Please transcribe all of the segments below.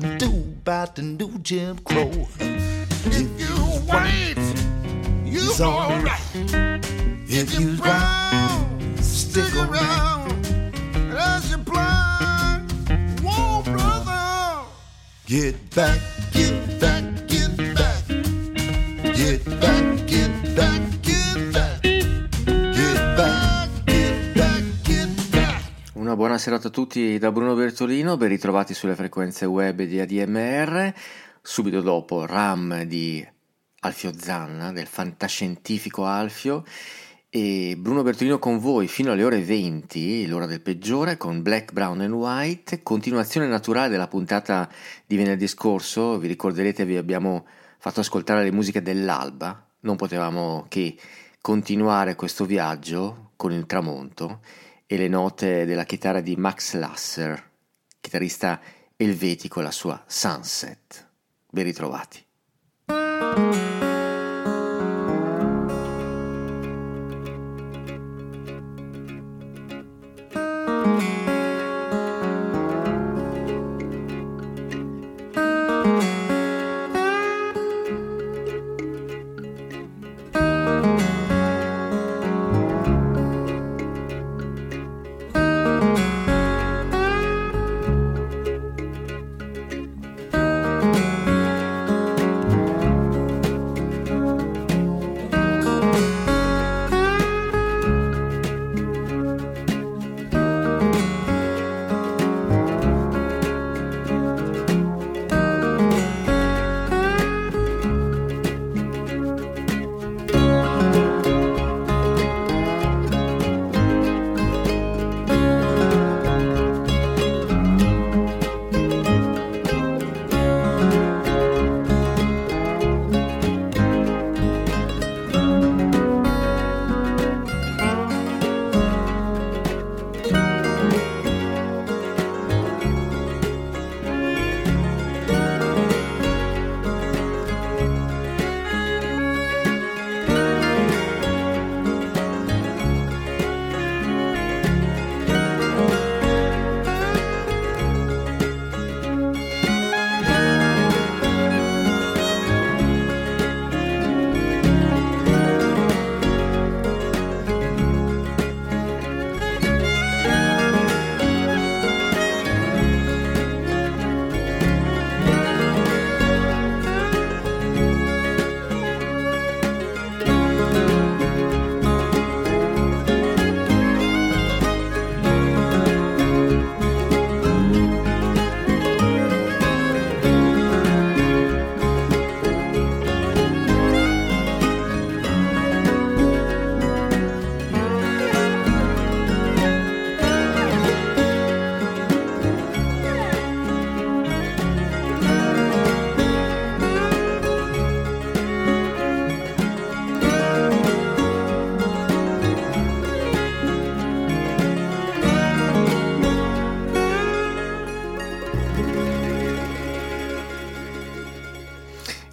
Gonna do about the new Jim Crow. If you white, you alright. alright. If You you brown, stick around. As you blind, whoa, brother, get back, get back, get back, get back, buona serata a tutti da Bruno Bertolino, ben ritrovati sulle frequenze web di ADMR. Subito dopo Ram di Alfio Zanna, del fantascientifico Alfio, e Bruno Bertolino con voi fino alle ore 20, l'ora del peggiore, con Black, Brown and White, continuazione naturale della puntata di venerdì scorso. Vi ricorderete, vi abbiamo fatto ascoltare le musiche dell'alba, non potevamo che continuare questo viaggio con il tramonto e le note della chitarra di Max Lasser, chitarrista elvetico, la sua Sunset. Ben ritrovati.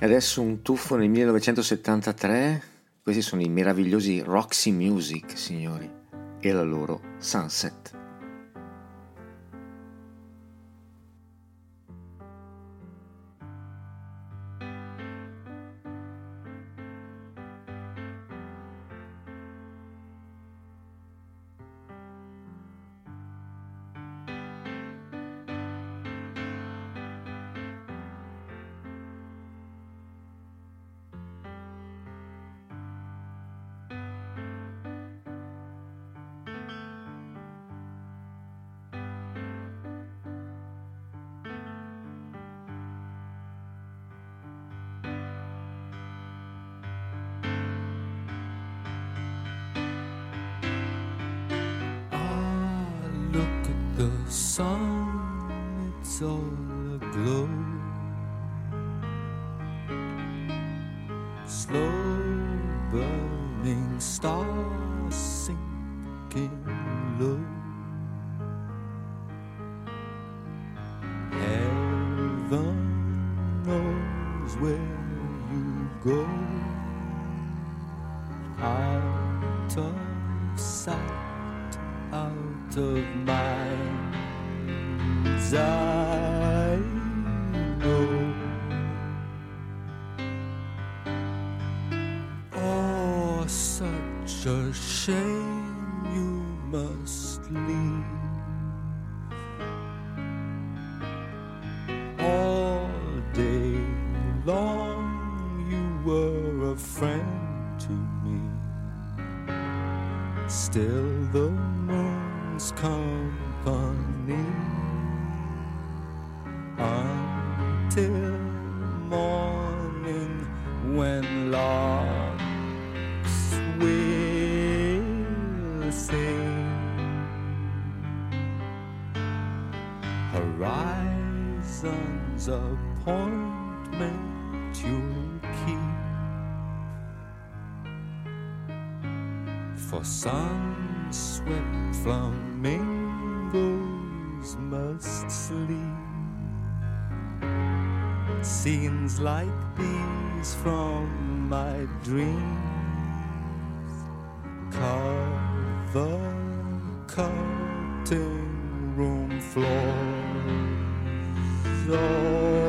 Adesso un tuffo nel 1973. Questi sono i meravigliosi Roxy Music, signori, e la loro Sunset. larks will sing. Horizon's appointment you'll keep for sun-swept flamingos must sleep scenes like these from my dreams. Cover curtain room floors. Oh.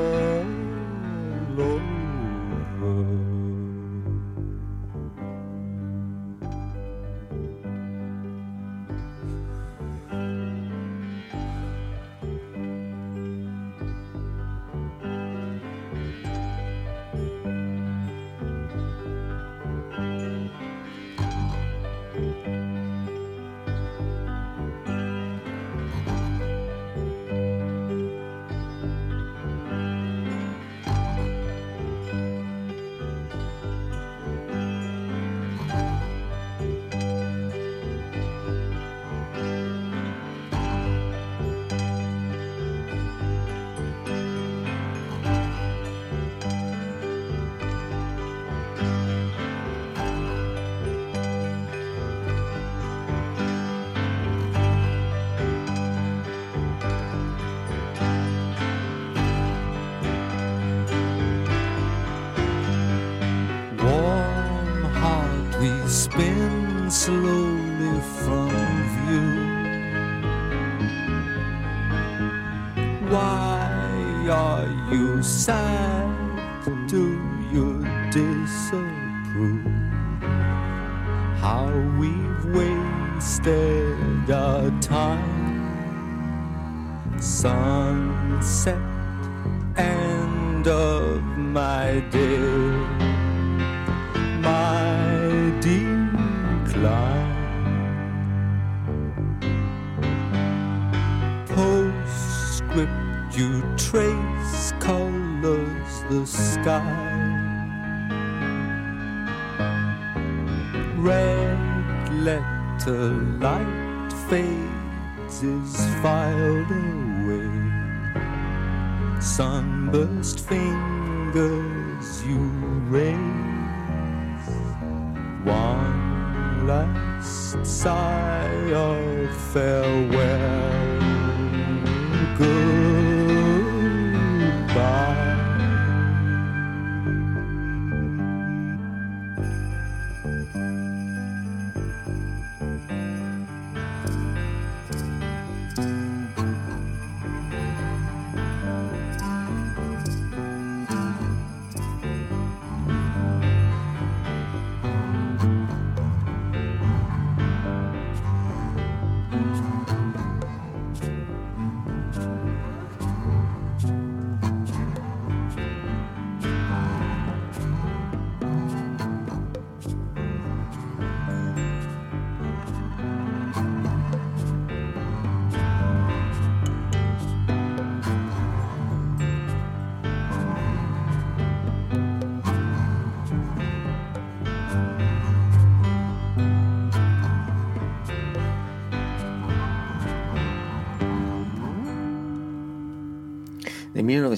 last sigh of farewell.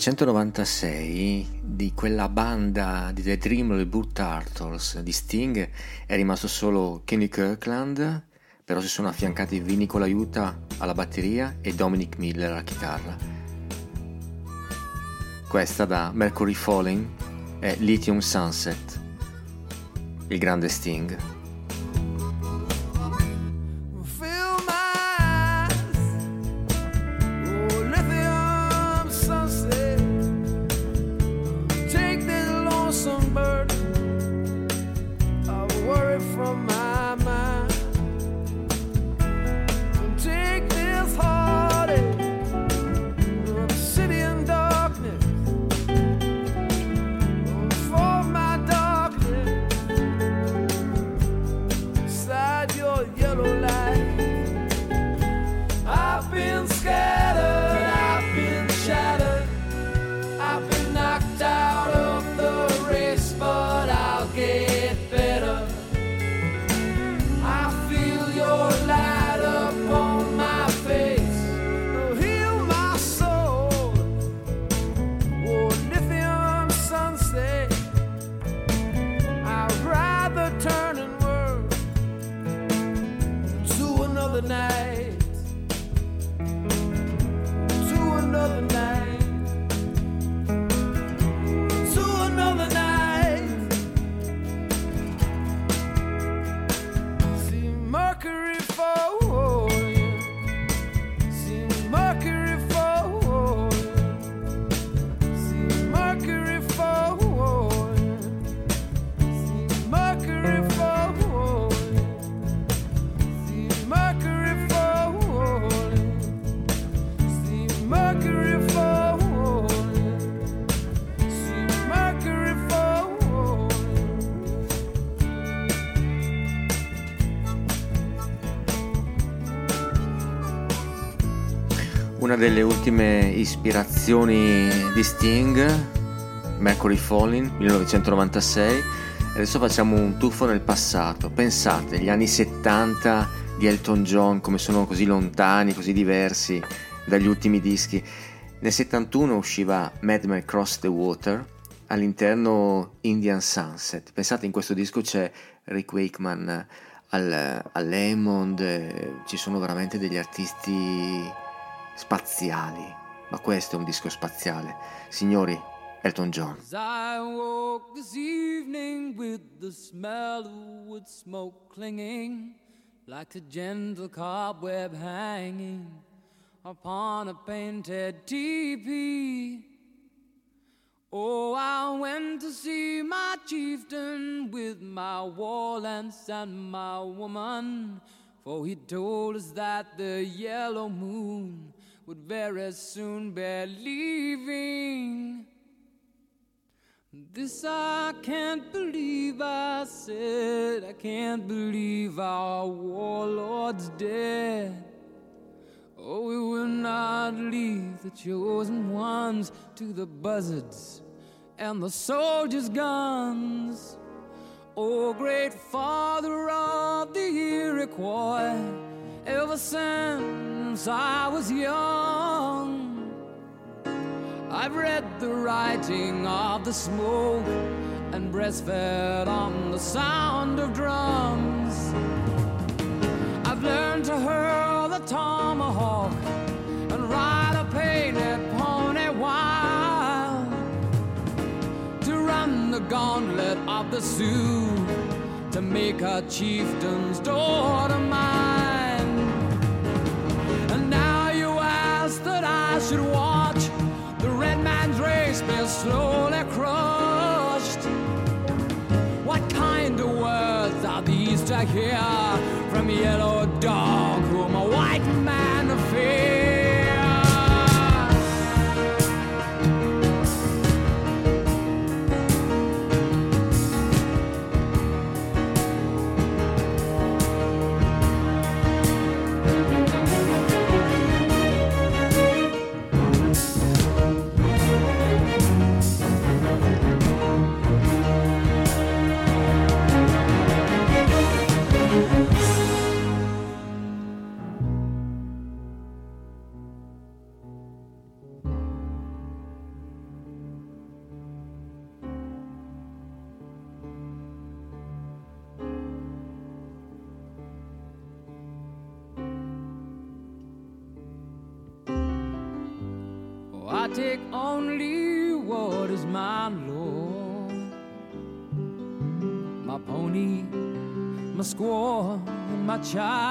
1996 di quella banda di The Dream Boot Turtles di Sting è rimasto solo Kenny Kirkland, però si sono affiancati Vinny Colaiuta alla batteria e Dominic Miller alla chitarra. Questa da Mercury Falling è Lithium Sunset, il grande Sting. Delle ultime ispirazioni di Sting, Mercury Falling 1996. Adesso facciamo un tuffo nel passato. Pensate, gli anni 70 di Elton John, come sono così lontani, così diversi dagli ultimi dischi. Nel 71 usciva Mad Men Cross the Water, all'interno Indian Sunset. Pensate, in questo disco c'è Rick Wakeman al, al ci sono veramente degli artisti spaziali, ma questo è un disco spaziale. Signori, Elton John. As I woke this evening with the smell of wood smoke clinging like a gentle cobweb hanging upon a painted teepee. Oh, I went to see my chieftain with my war lance and my woman, for he told us that the yellow moon would very soon be leaving. This I can't believe, I said, I can't believe our warlord's dead. Oh, we will not leave the chosen ones to the buzzards and the soldiers' guns. Oh, great father of the Iroquois, ever since since I was young. I've read the writing of the smoke and breastfed on the sound of drums. I've learned to hurl the tomahawk and ride a painted pony wild. To run the gauntlet of the Sioux to make a chieftain's daughter mine. Should watch the red man's race be slowly crushed. What kind of words are these to hear from a yellow dog whom a white man child.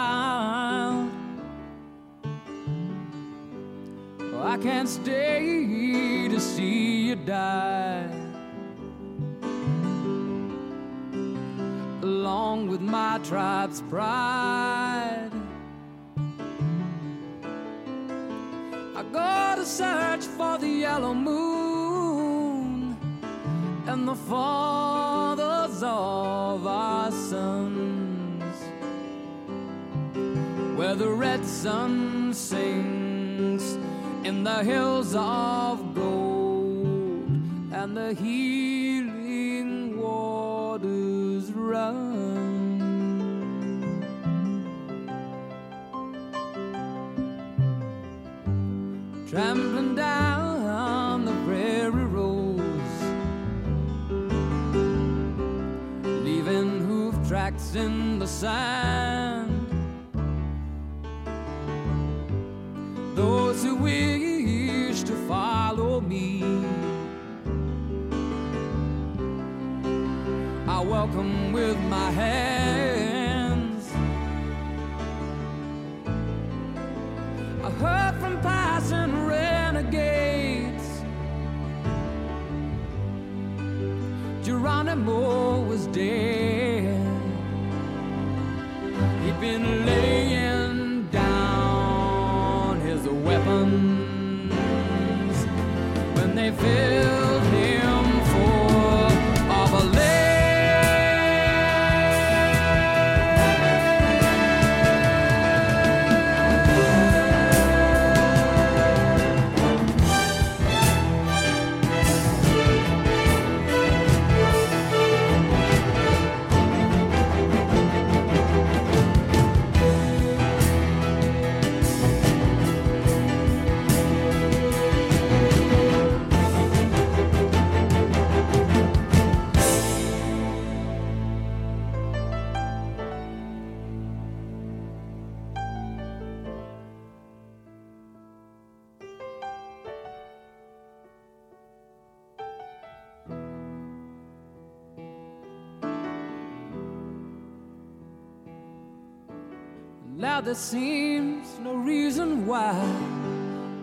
There seems no reason why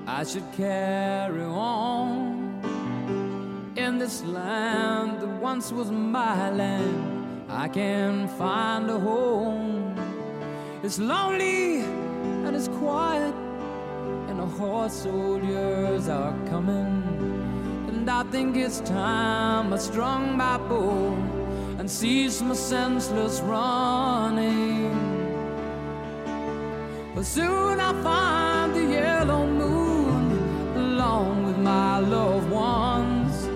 I should carry on in this land that once was my land. I can't find a home. It's lonely and it's quiet, and the horse soldiers are coming. And I think it's time I strung my bow and cease my senseless running. But soon I'll find the yellow moon along with my loved ones,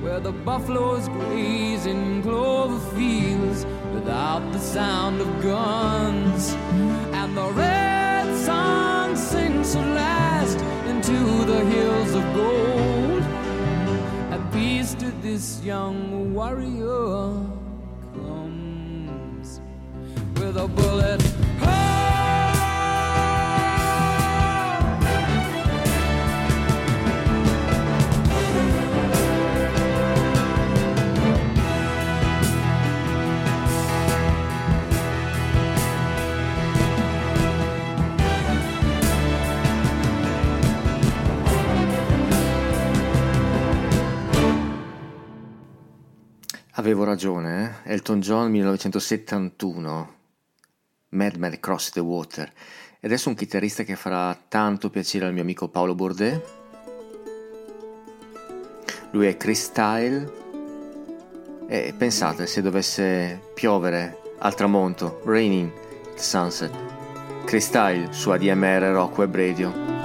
where the buffaloes graze in clover fields without the sound of guns, and the red sun sinks at last into the hills of gold. At peace to this young warrior comes with a bullet. Avevo ragione, eh? Elton John 1971, Mad Mad Cross the Water. E adesso un chitarrista che farà tanto piacere al mio amico Paolo Bordet. Lui è Chris Style. E pensate, se dovesse piovere al tramonto, Raining Sunset, Chris Style su ADMR Rock Web Radio.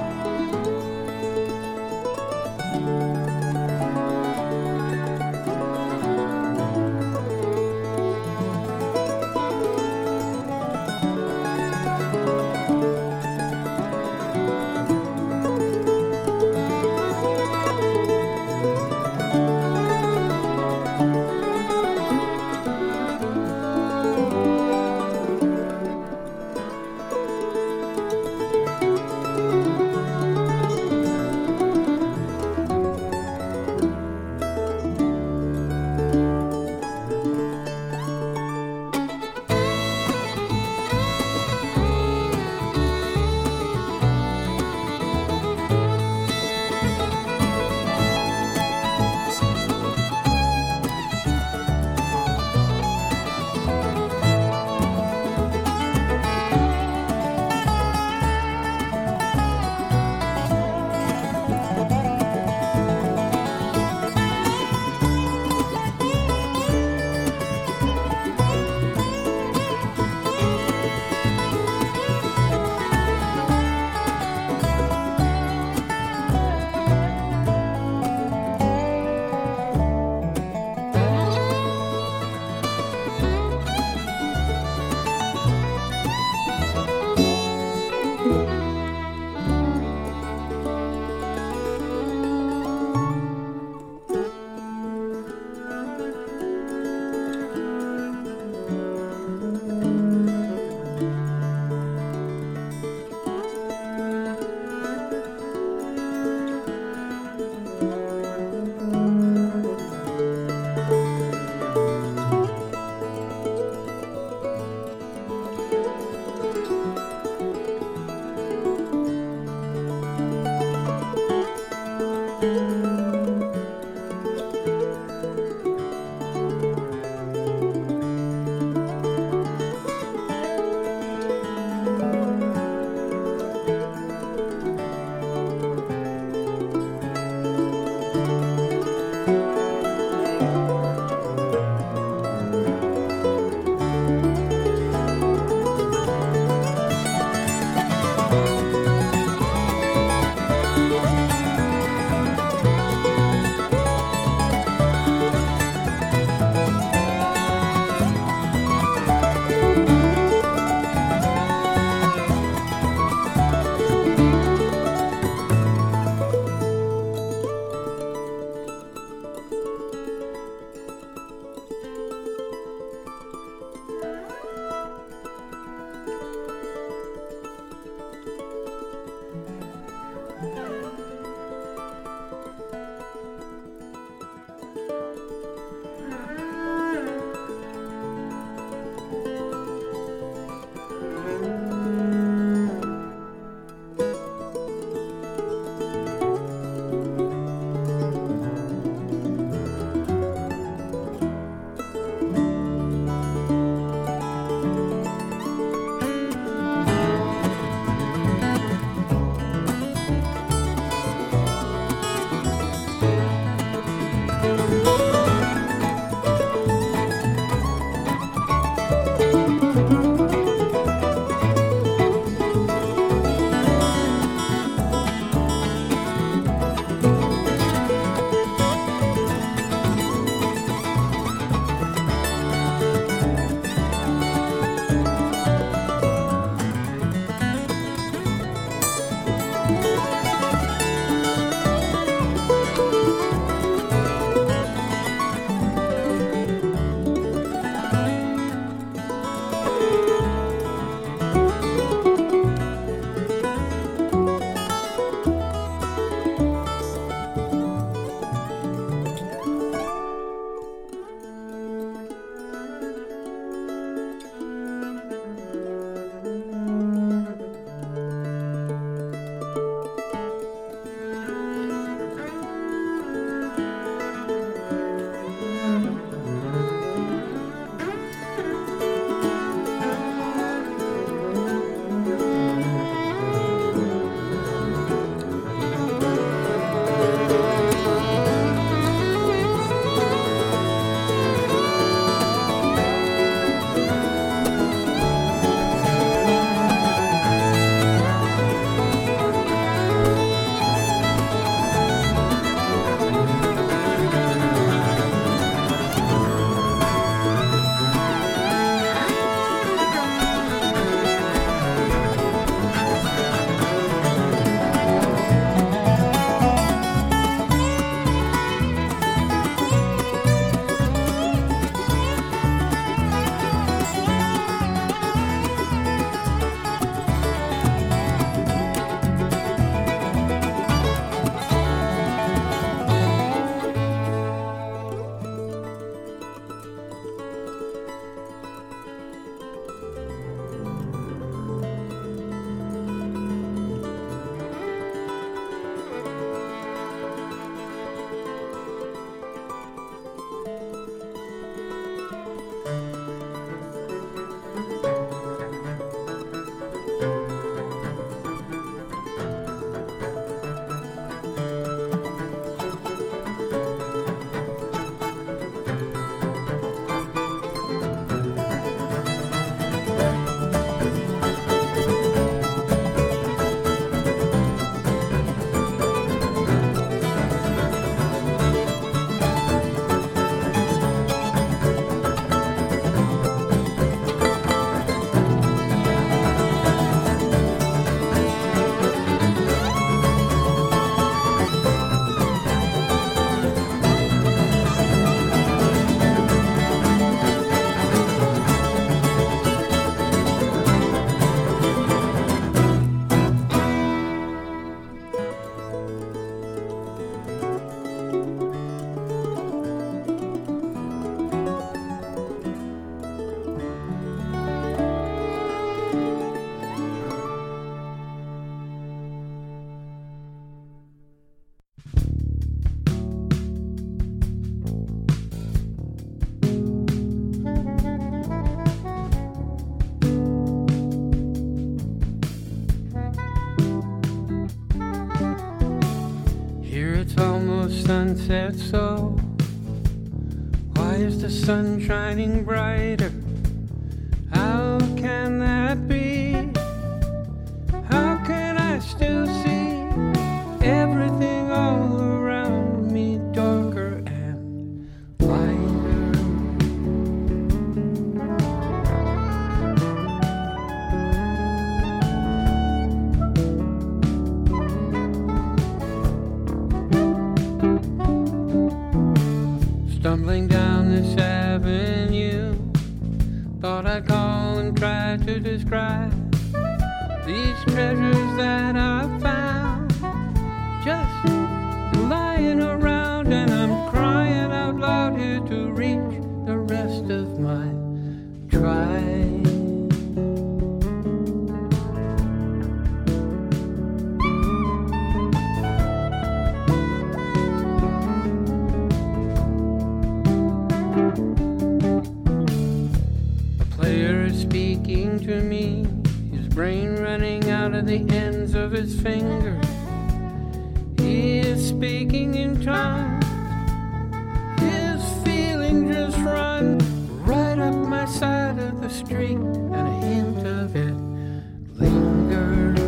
Sunset, so why is the sun shining brighter? Side of the street, and a hint of it lingers.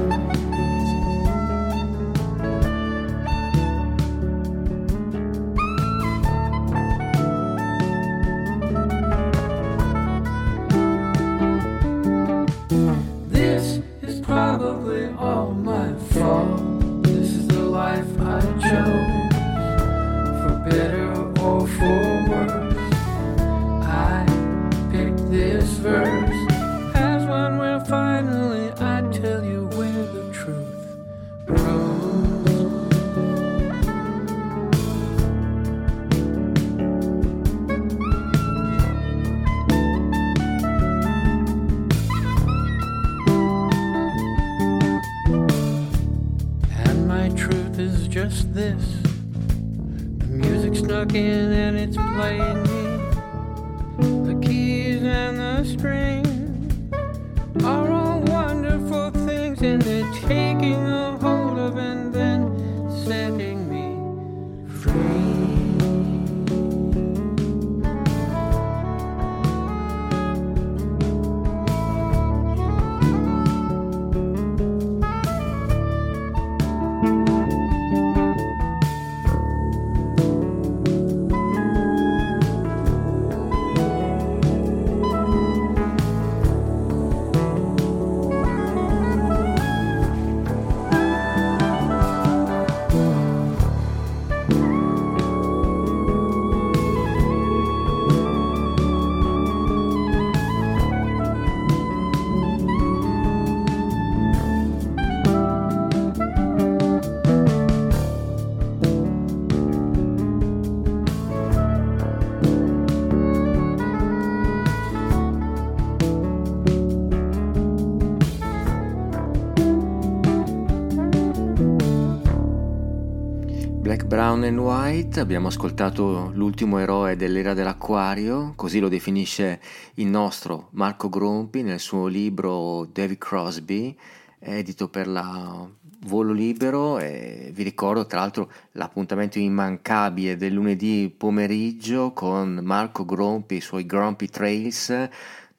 Brown and White, abbiamo ascoltato l'ultimo eroe dell'era dell'acquario, così lo definisce il nostro Marco Grompi nel suo libro David Crosby, edito per la Volo Libero. E vi ricordo tra l'altro l'appuntamento immancabile del lunedì pomeriggio con Marco Grompi e i suoi Grumpy Trails,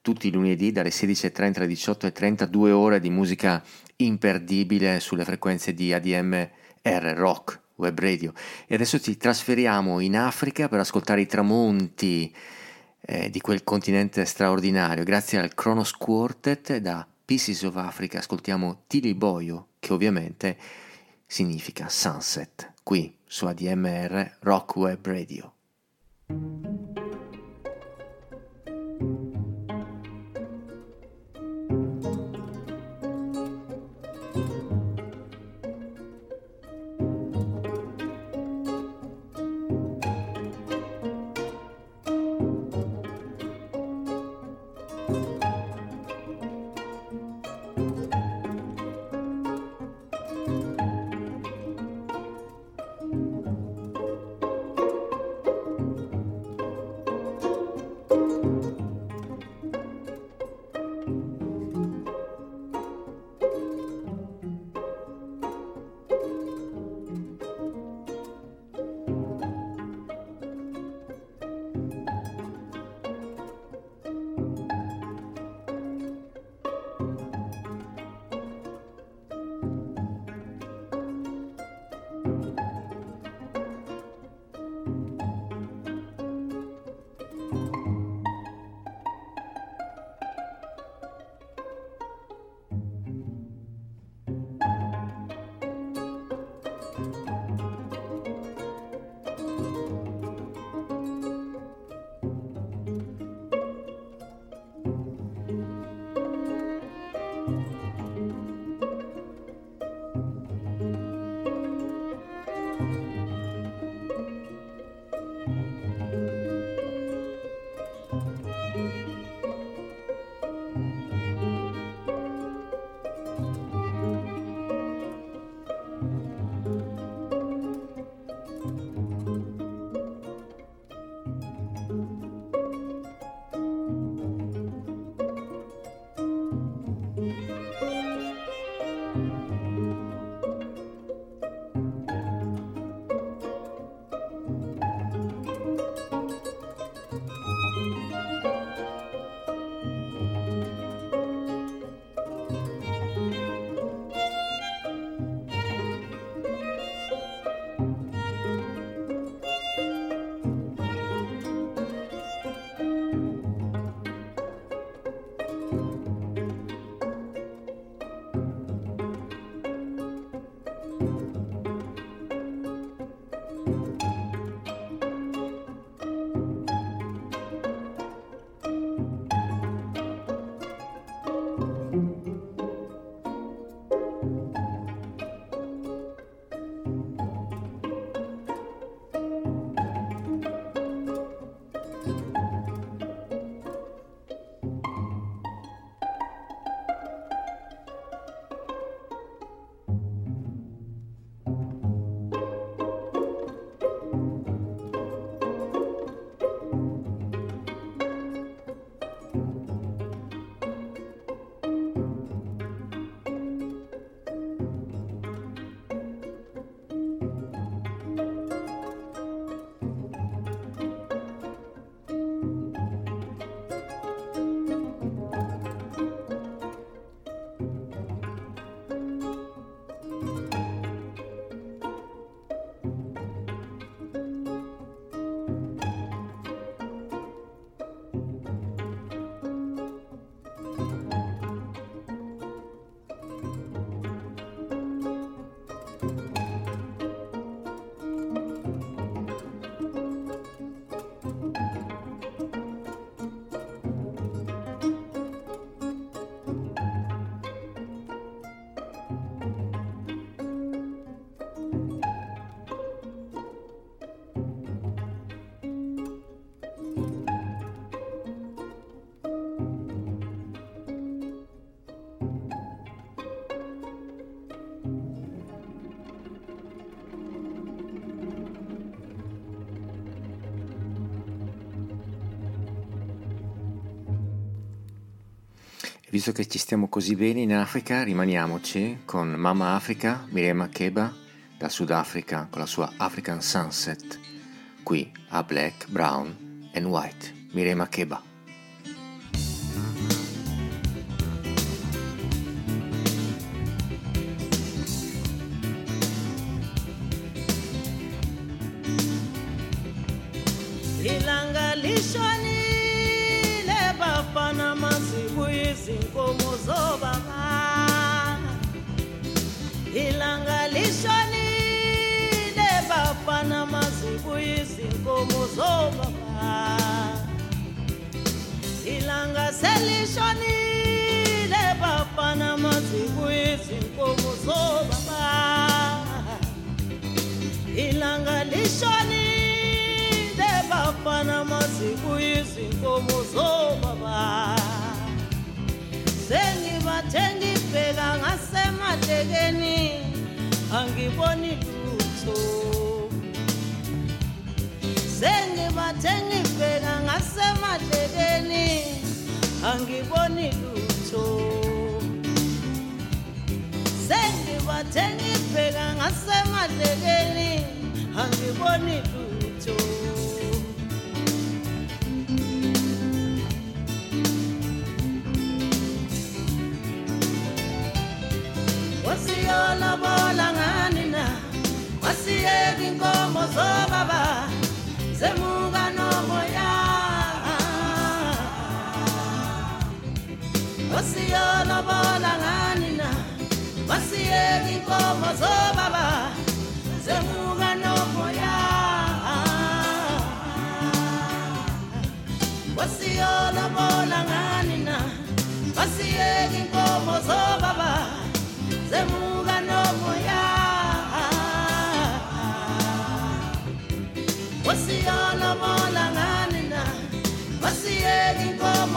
tutti i lunedì dalle 16.30 alle 18.30, due ore di musica imperdibile sulle frequenze di ADMR Rock Web Radio. E adesso ci trasferiamo in Africa per ascoltare i tramonti eh, di quel continente straordinario. Grazie al Kronos Quartet da Pieces of Africa ascoltiamo Tili Boyo, che ovviamente significa sunset, qui su ADMR Rock Web Radio. Visto che ci stiamo così bene in Africa, rimaniamoci con Mama Africa, Miriam Makeba, dal Sudafrica con la sua African Sunset, qui a Black, Brown and White. Miriam Makeba. Angiboni lutho. Sengibathe ngibheka ngasematekeni angiboni lutho. Sengibathe ngibheka ngasematekeni angiboni lutho. Wasiyolobola zobaba zemuka nomoya. Wasiyolobola ngani na? Wasiyeka inkomo zobaba zemuka nomoya. Wasiyolobola ngani na? Wasiyeka inkomo zobaba zemuka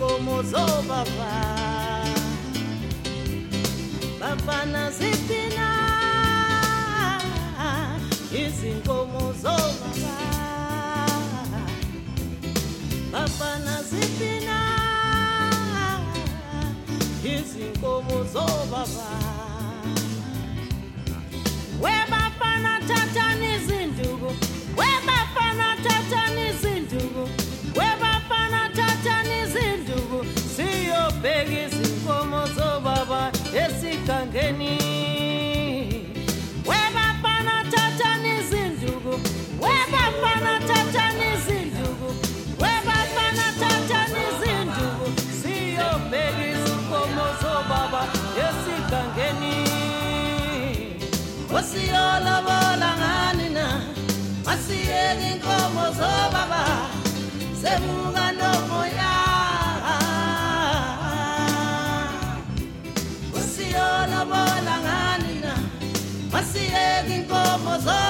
como zo oh, baba baba nazipina izinkomo papá oh, baba baba nazipina izinkomo como oh, baba wasiyolobola ngani na? Wasiyeka inkomo zobaba zemuka nomoya. Wasiyolobola ngani na? Wasiyeka inkomo zobaba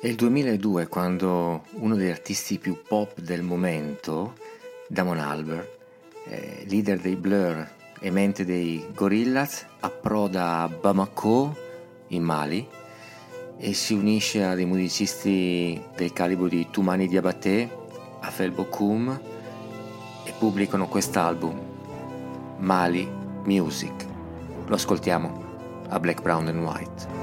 È il 2002 quando uno degli artisti più pop del momento, Damon Albarn, eh, leader dei Blur e mente dei Gorillaz, approda a Bamako in Mali e si unisce a dei musicisti del calibro di Toumani Diabaté, Afel Bokoum pubblicano quest'album, Mali Music. Lo ascoltiamo a Black, Brown and White.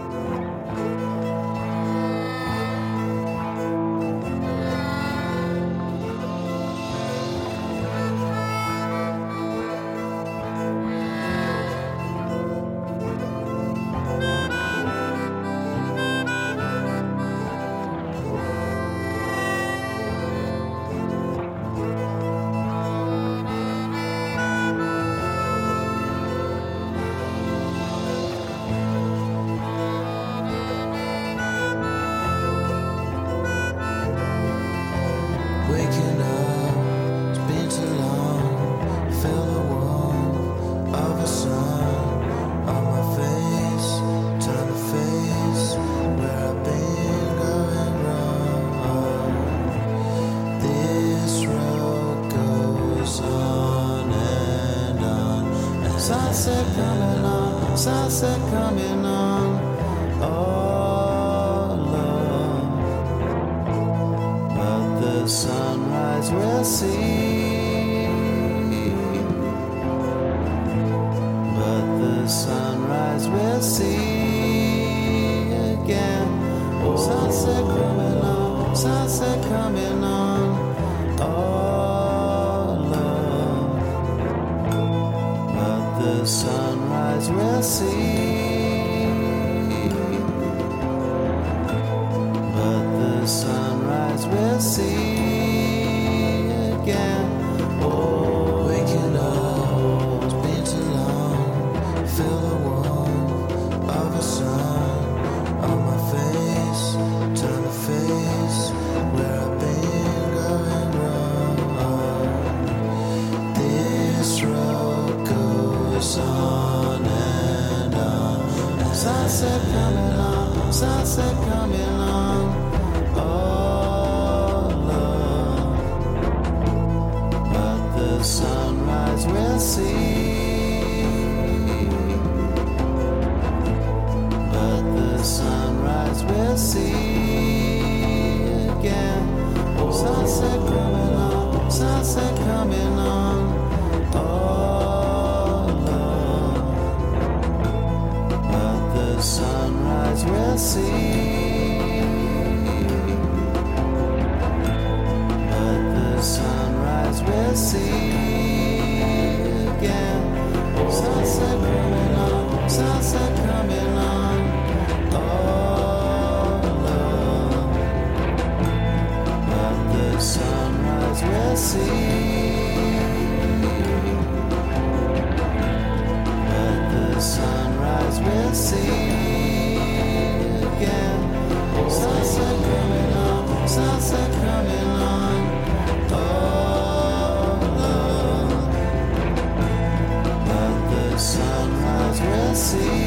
See.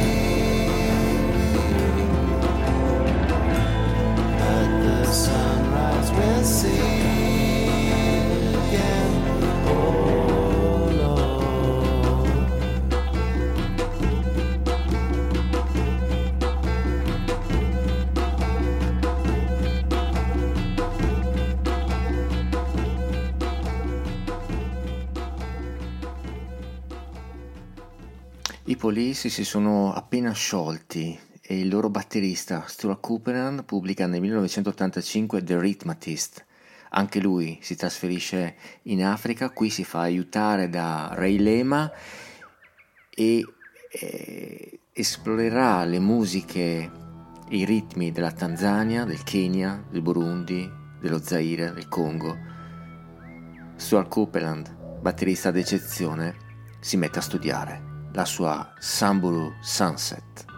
Police si sono appena sciolti e il loro batterista Stuart Copeland pubblica nel 1985 The Rhythmatist. Anche lui si trasferisce in Africa, qui si fa aiutare da Ray Lema e eh, esplorerà le musiche e i ritmi della Tanzania, del Kenya, del Burundi, dello Zaire, del Congo. Stuart Copeland, batterista d'eccezione, si mette a studiare la sua Samburu Sunset.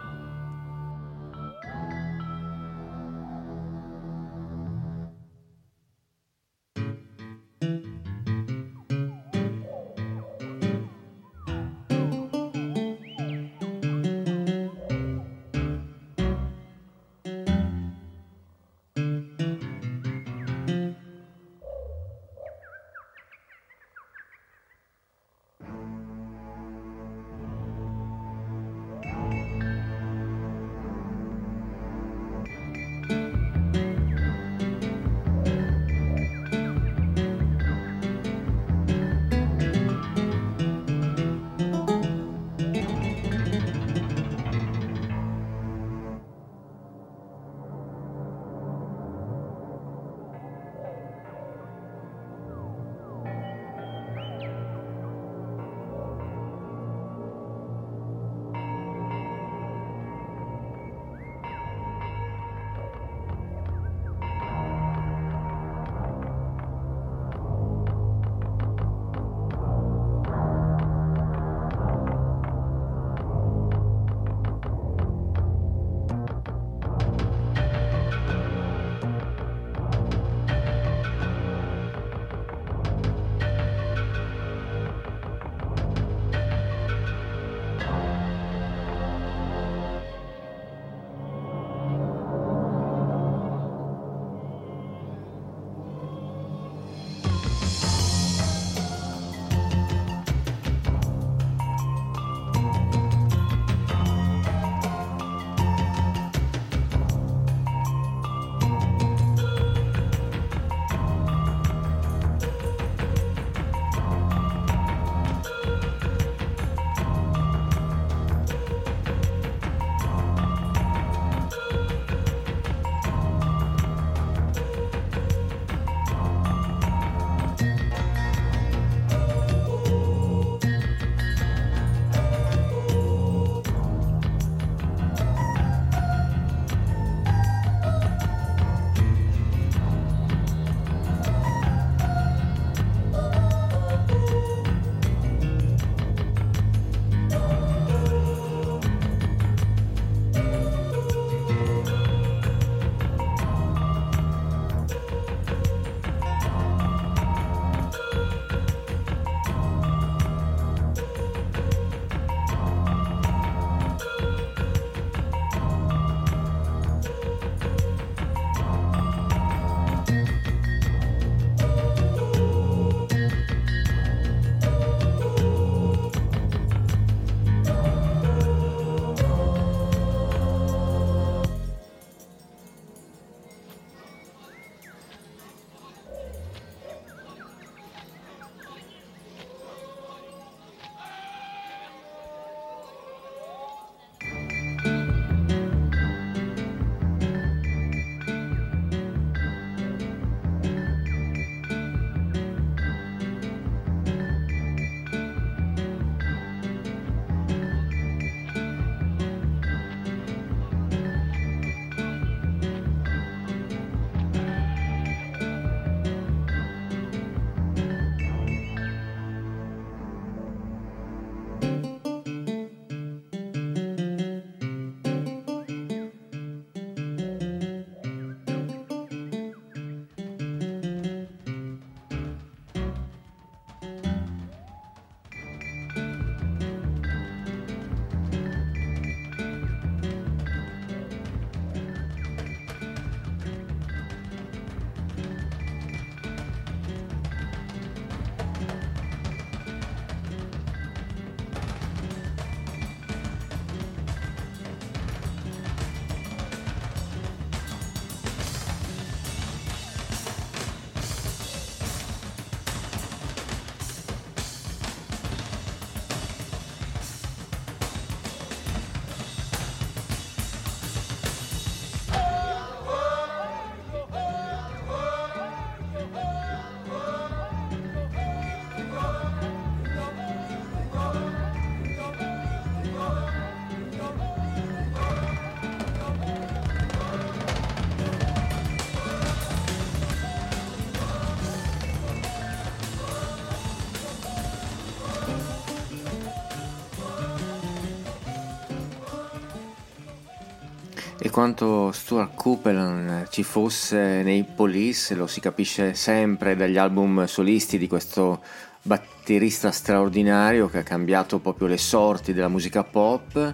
Quanto Stuart Copeland ci fosse nei Police lo si capisce sempre dagli album solisti di questo batterista straordinario che ha cambiato proprio le sorti della musica pop.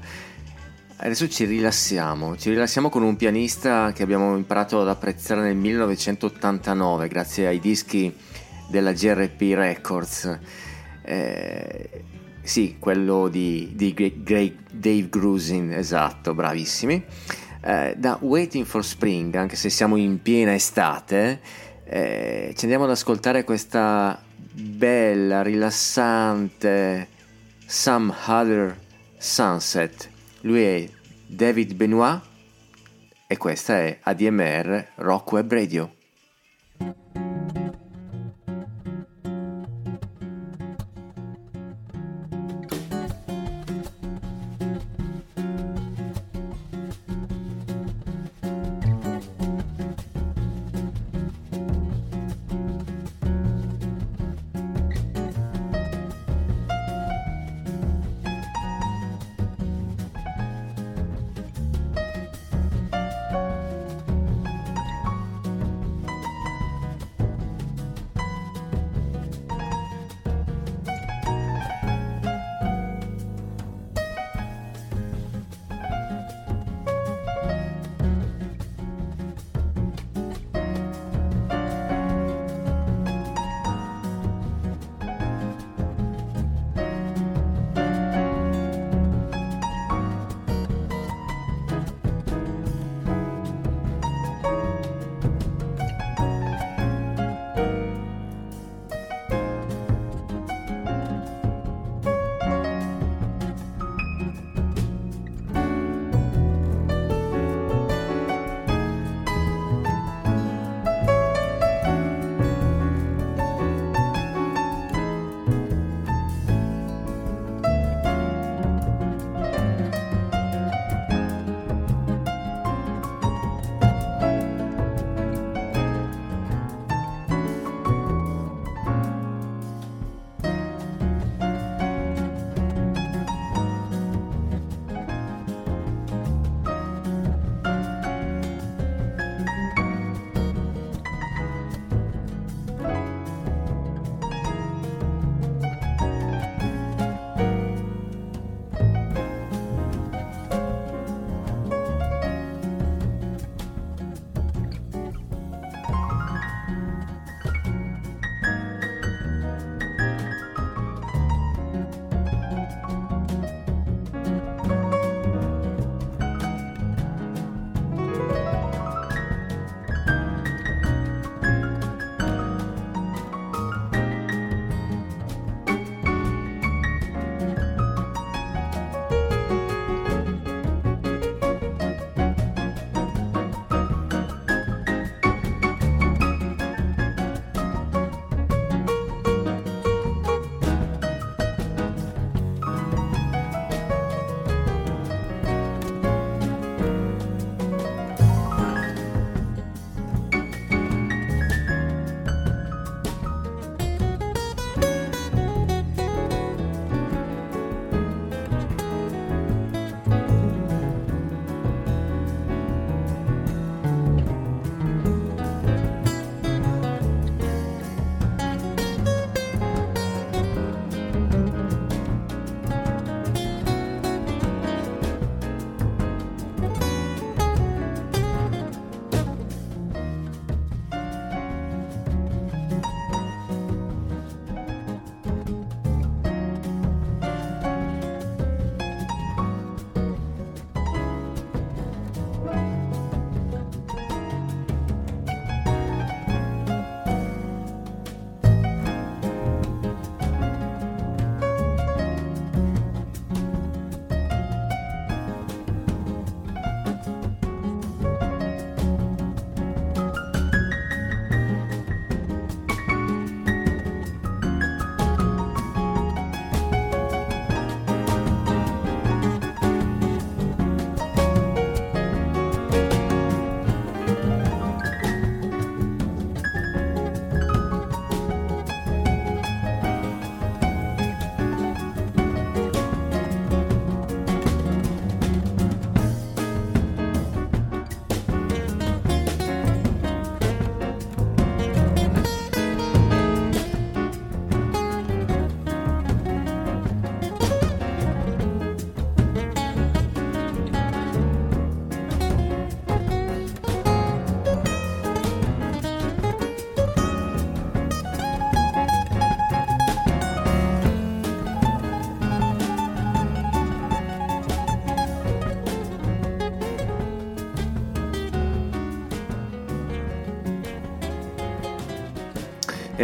Adesso ci rilassiamo, ci rilassiamo con un pianista che abbiamo imparato ad apprezzare nel 1989 grazie ai dischi della GRP Records. Eh, sì, quello di, di Dave Grusin, esatto, bravissimi. Eh, da Waiting for Spring, anche se siamo in piena estate, eh, ci andiamo ad ascoltare questa bella, rilassante Some Other Sunset. Lui è David Benoit e questa è ADMR Rock Web Radio.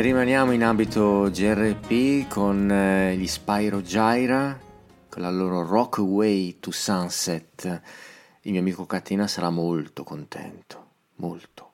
Rimaniamo in ambito GRP con eh, gli Spyro Gyra, con la loro Rock Way to Sunset. Il mio amico Catena sarà molto contento, molto.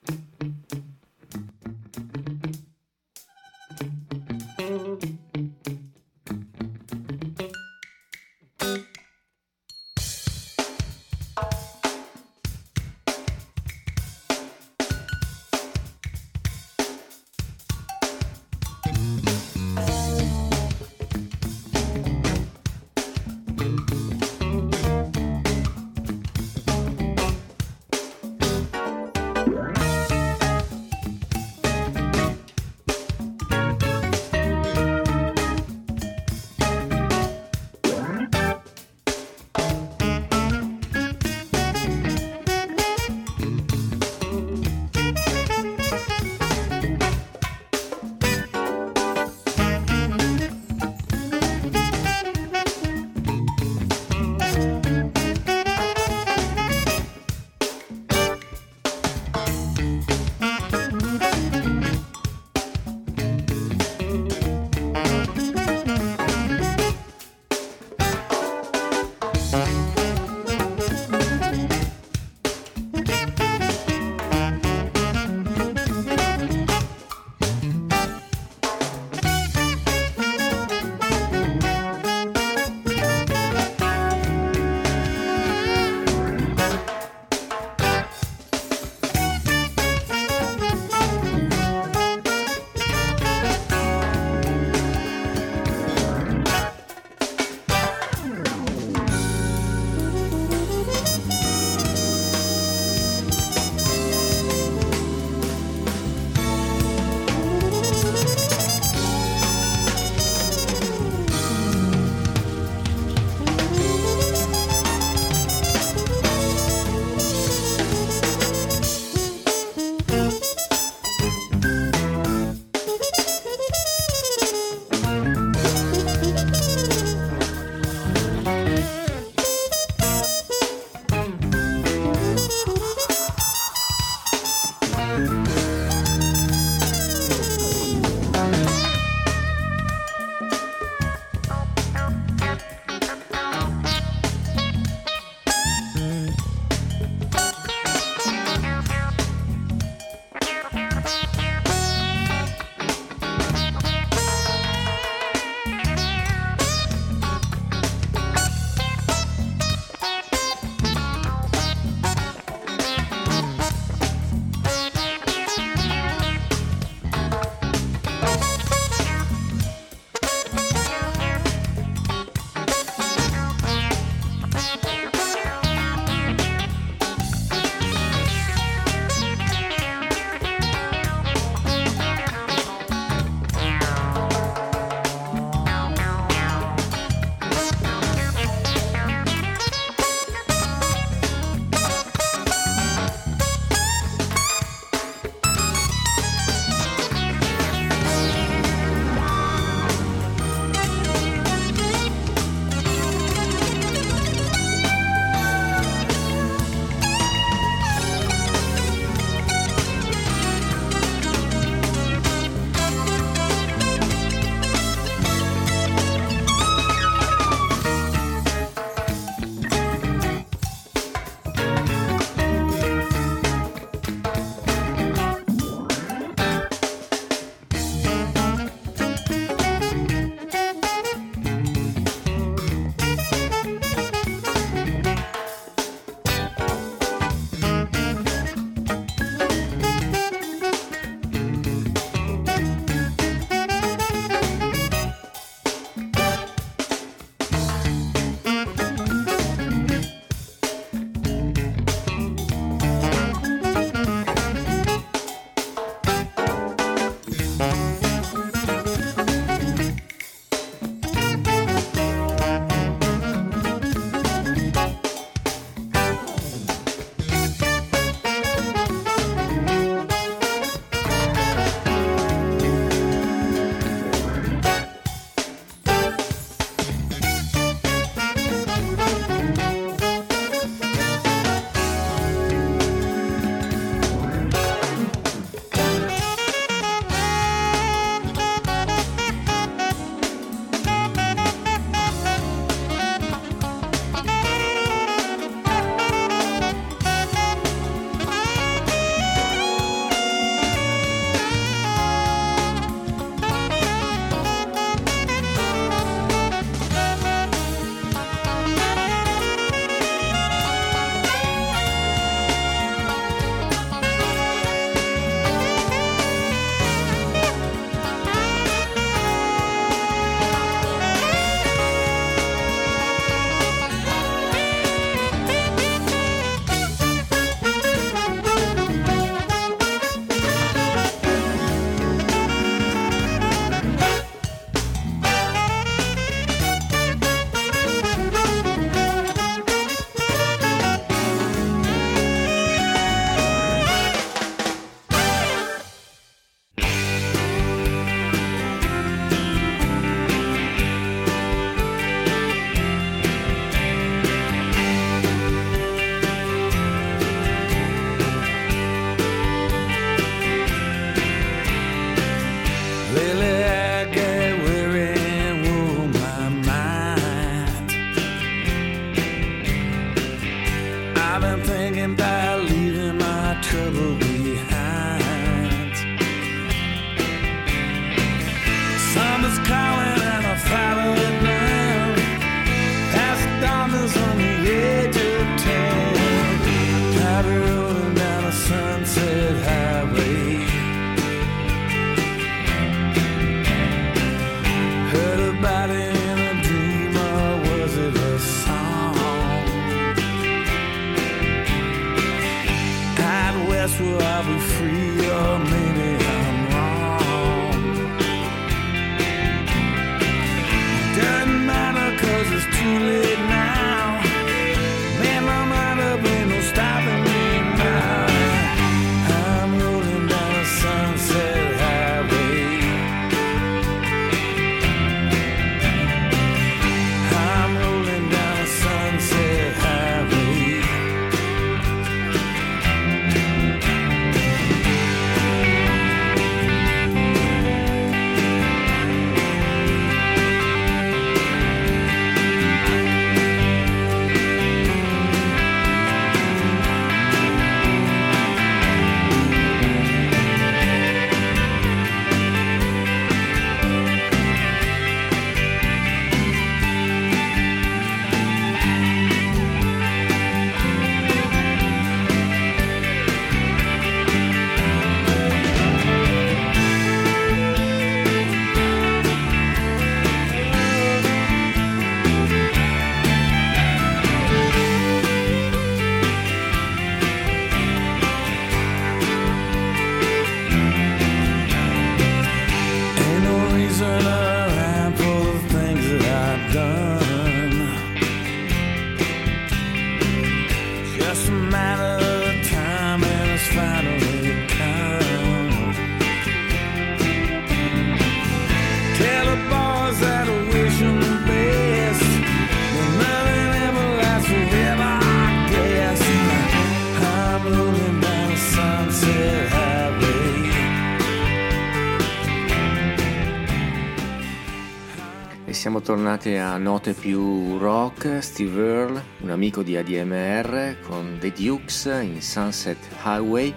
E tornati a note più rock, Steve Earle, un amico di ADMR con The Dukes in Sunset Highway.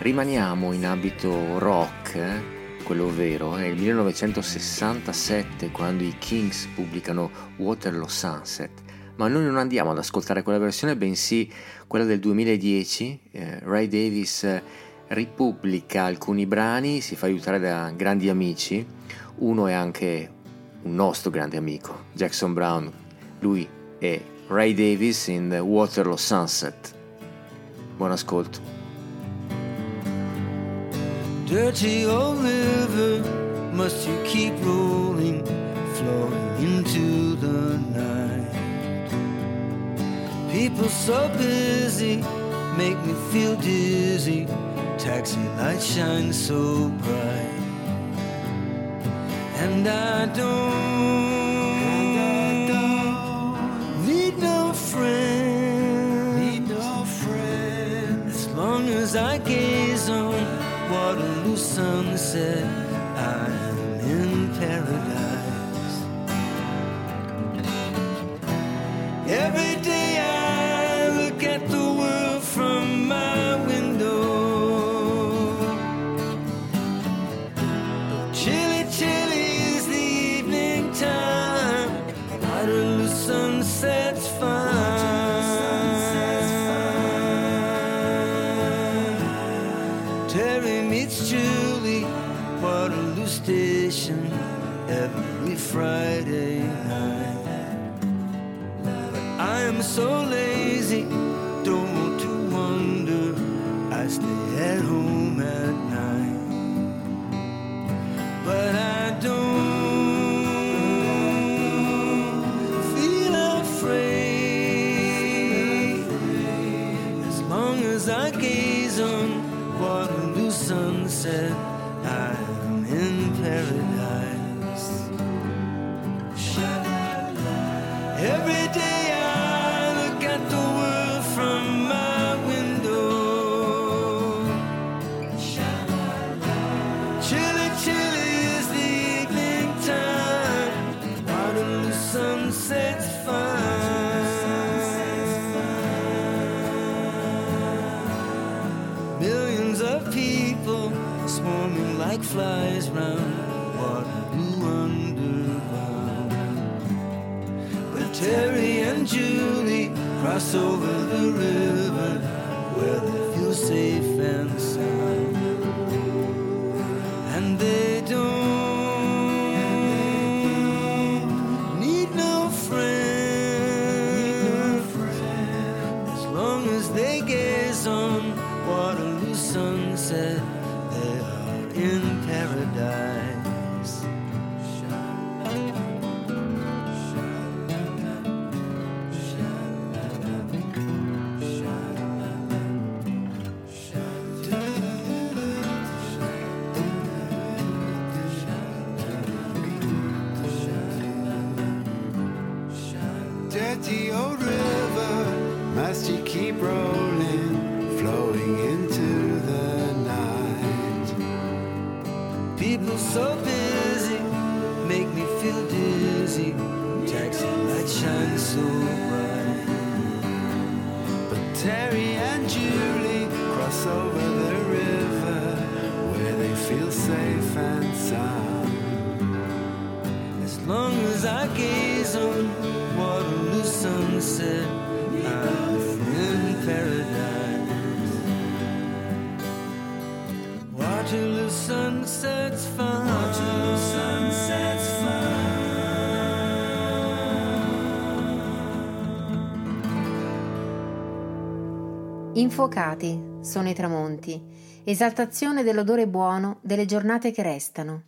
Rimaniamo in ambito rock, quello vero, è il 1967 quando i Kings pubblicano Waterloo Sunset. Ma noi non andiamo ad ascoltare quella versione, bensì quella del 2010. Eh, Ray Davis eh, ripubblica alcuni brani, si fa aiutare da grandi amici. Uno è anche un nostro grande amico, Jackson Brown. Lui è Ray Davis in The Waterloo Sunset. Buon ascolto. Dirty old river, must you keep rolling, flowing into the night? People so busy, make me feel dizzy. Taxi lights shine so bright. And I don't need no friend. Need no friend. As long as I gaze on Waterloo sunset, I am in paradise. Every day I over Infuocati sono i tramonti, esaltazione dell'odore buono delle giornate che restano.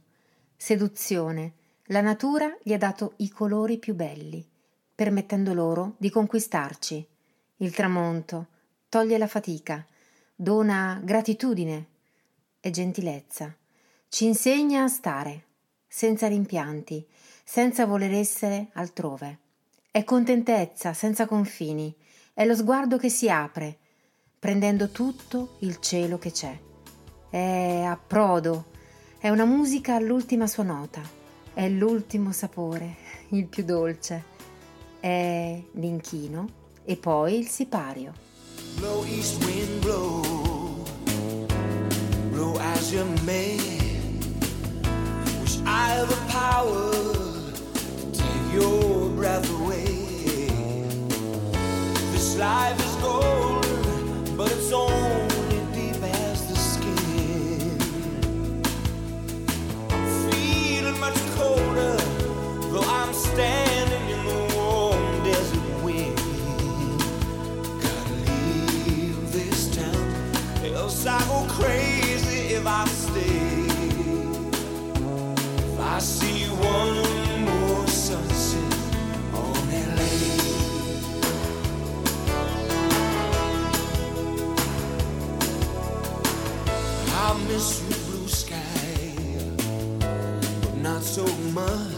Seduzione, la natura gli ha dato i colori più belli, permettendo loro di conquistarci. Il tramonto toglie la fatica, dona gratitudine e gentilezza, ci insegna a stare, senza rimpianti, senza voler essere altrove. È contentezza senza confini, è lo sguardo che si apre, prendendo tutto il cielo che c'è. È approdo, è una musica all'ultima sua nota, è l'ultimo sapore, il più dolce, è l'inchino e poi il sipario. Blow east wind, blow, blow as you may. Wish I had the power to take your breath away. This life is golden, standing in the warm desert wind. Gotta leave this town, else I go crazy if I stay. If I see one more sunset on LA. I miss you, blue sky, but not so much.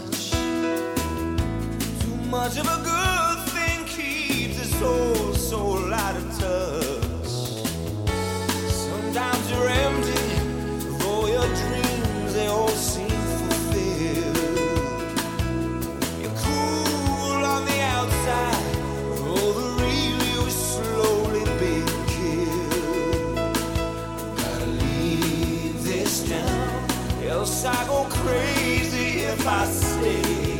Much of a good thing keeps its soul so out of touch. Sometimes you're empty, though your dreams they all seem fulfilled. You're cool on the outside, though the real you is slowly being killed. Gotta leave this town, else I go crazy if I stay.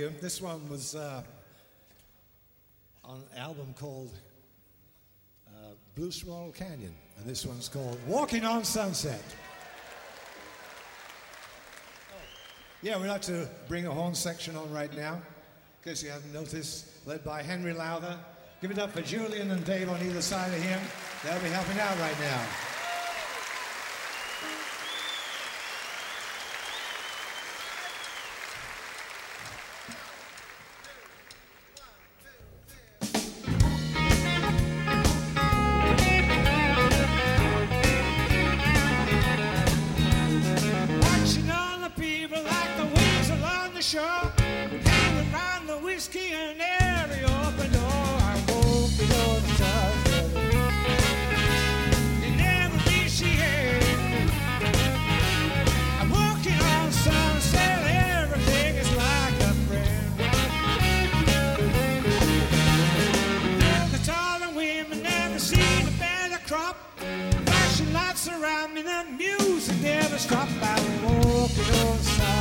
You. This one was uh, on an album called uh, Blue Swallow Canyon, and this one's called Walking on Sunset. Yeah, we'd like to bring a horn section on right now, in case you haven't noticed, led by Henry Lowther. Give it up for Julian and Dave on either side of him. They'll be helping out right now. never stop by walking on the side.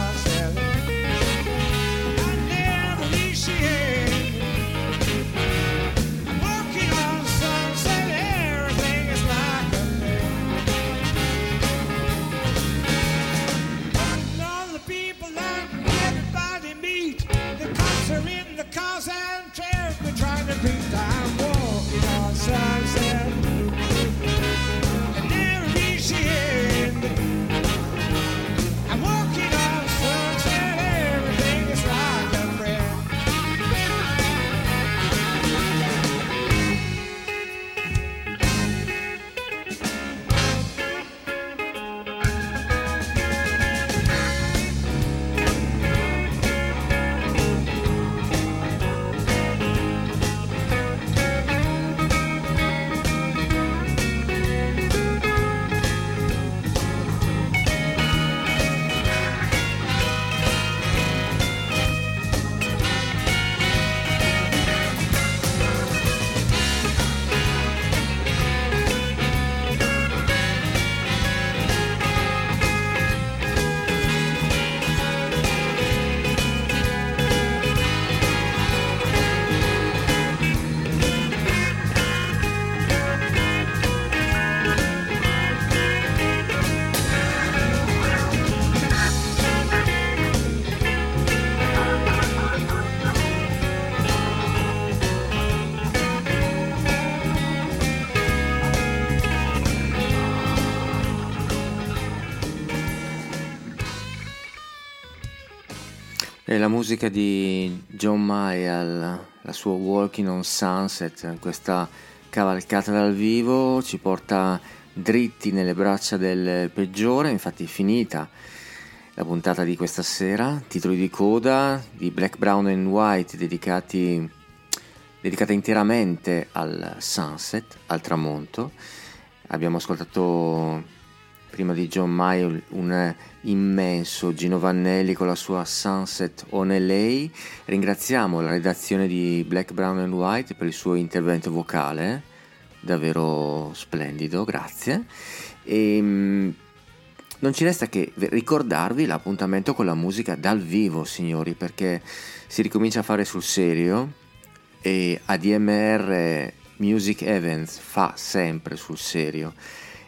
Musica di John Mayall, la sua Walking on Sunset, questa cavalcata dal vivo ci porta dritti nelle braccia del peggiore, infatti è finita la puntata di questa sera, titoli di coda di Black, Brown and White dedicati, dedicata interamente al sunset, al tramonto. Abbiamo ascoltato prima di John Mayer un immenso Gino Vannelli con la sua Sunset on LA. Ringraziamo la redazione di Black, Brown and White per il suo intervento vocale, davvero splendido, grazie. E, mm, non ci resta che ricordarvi l'appuntamento con la musica dal vivo, signori, perché si ricomincia a fare sul serio e ADMR Music Events fa sempre sul serio.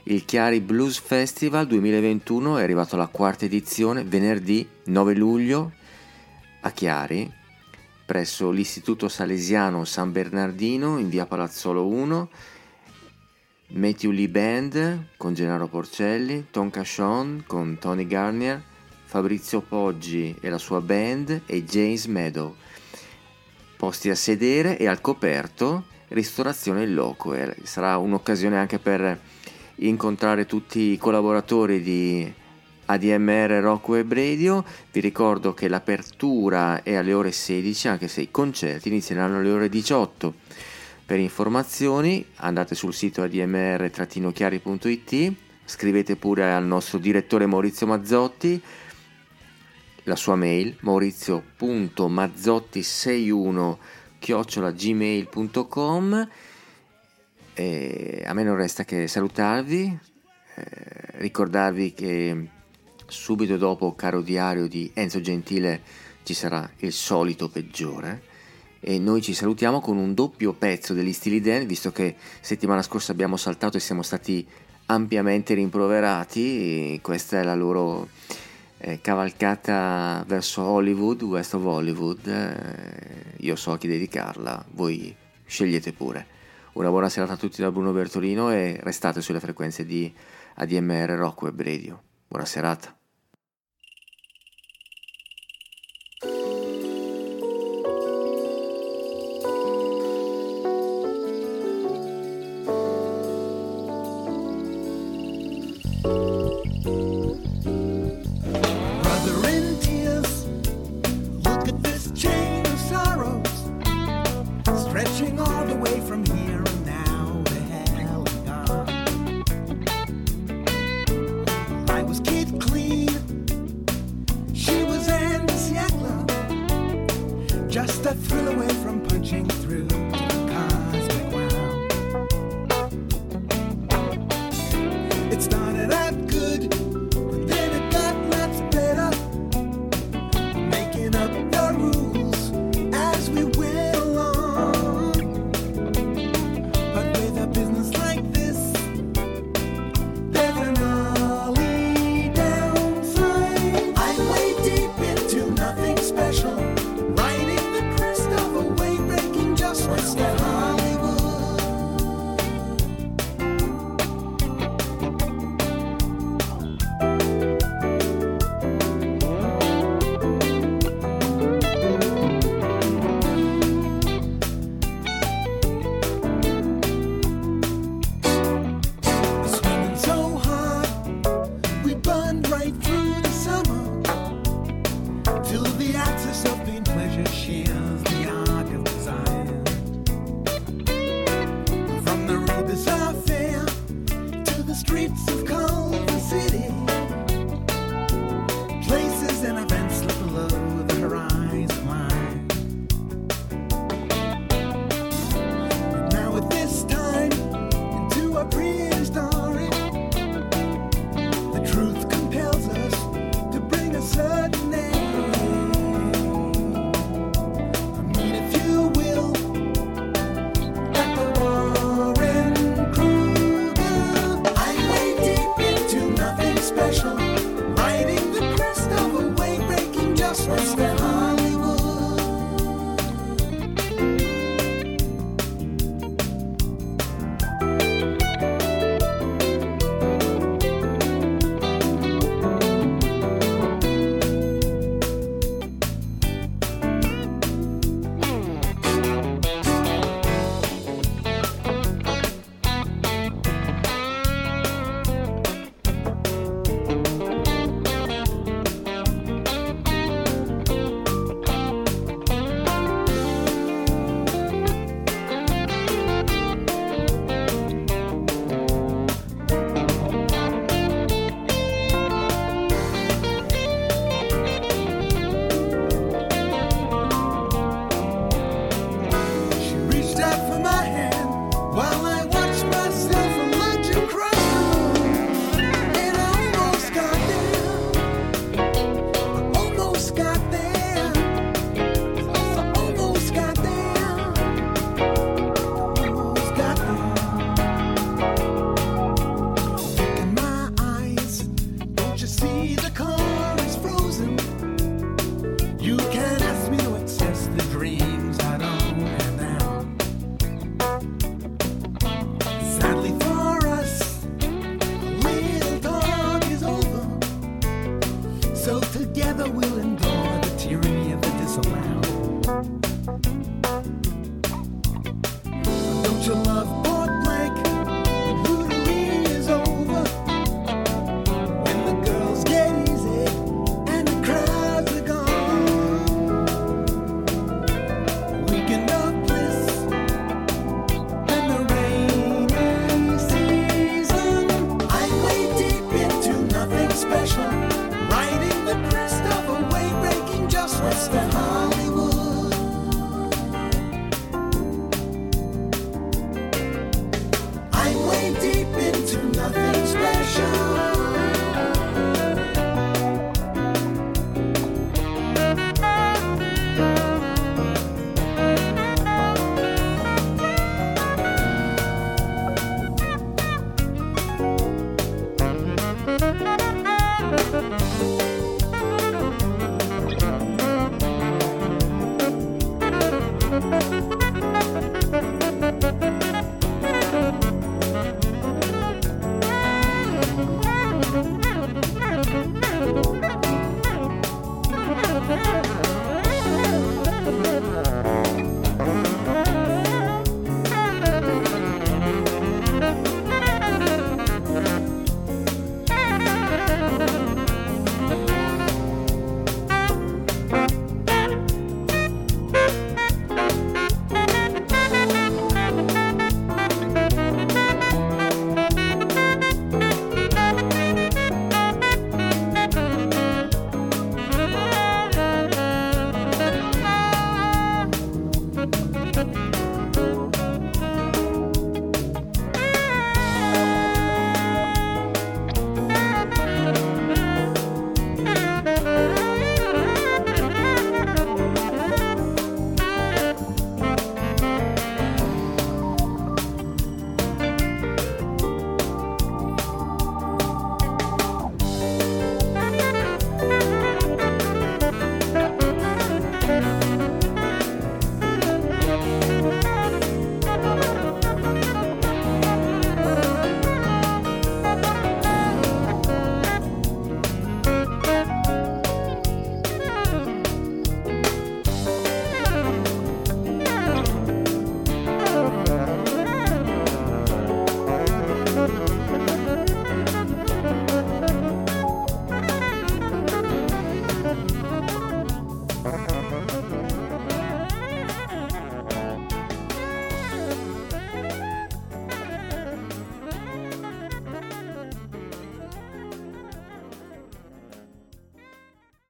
Il Chiari Blues Festival 2021 è arrivato alla quarta edizione venerdì 9 luglio a Chiari presso l'Istituto Salesiano San Bernardino in via Palazzolo 1 Matthew Lee Band con Gennaro Porcelli, Tom Cashon con Tony Garnier, Fabrizio Poggi e la sua band e James Meadow. Posti a sedere e al coperto, ristorazione in loco. Sarà un'occasione anche per incontrare tutti i collaboratori di ADMR Rock Web Radio. Vi ricordo che l'apertura è alle ore 16, anche se i concerti inizieranno alle ore 18. Per informazioni andate sul sito admr-chiari.it, scrivete pure al nostro direttore Maurizio Mazzotti la sua mail maurizio.mazzotti61 gmail.com e a me non resta che salutarvi, eh, ricordarvi che subito dopo Caro Diario di Enzo Gentile ci sarà il solito peggiore. E noi ci salutiamo con un doppio pezzo degli Stili Dan, visto che settimana scorsa abbiamo saltato e siamo stati ampiamente rimproverati, questa è la loro eh, cavalcata verso Hollywood, West of Hollywood, eh, io so a chi dedicarla, voi scegliete pure. Una buona serata a tutti da Bruno Bertolino e restate sulle frequenze di ADMR Rock Web Radio. Buona serata.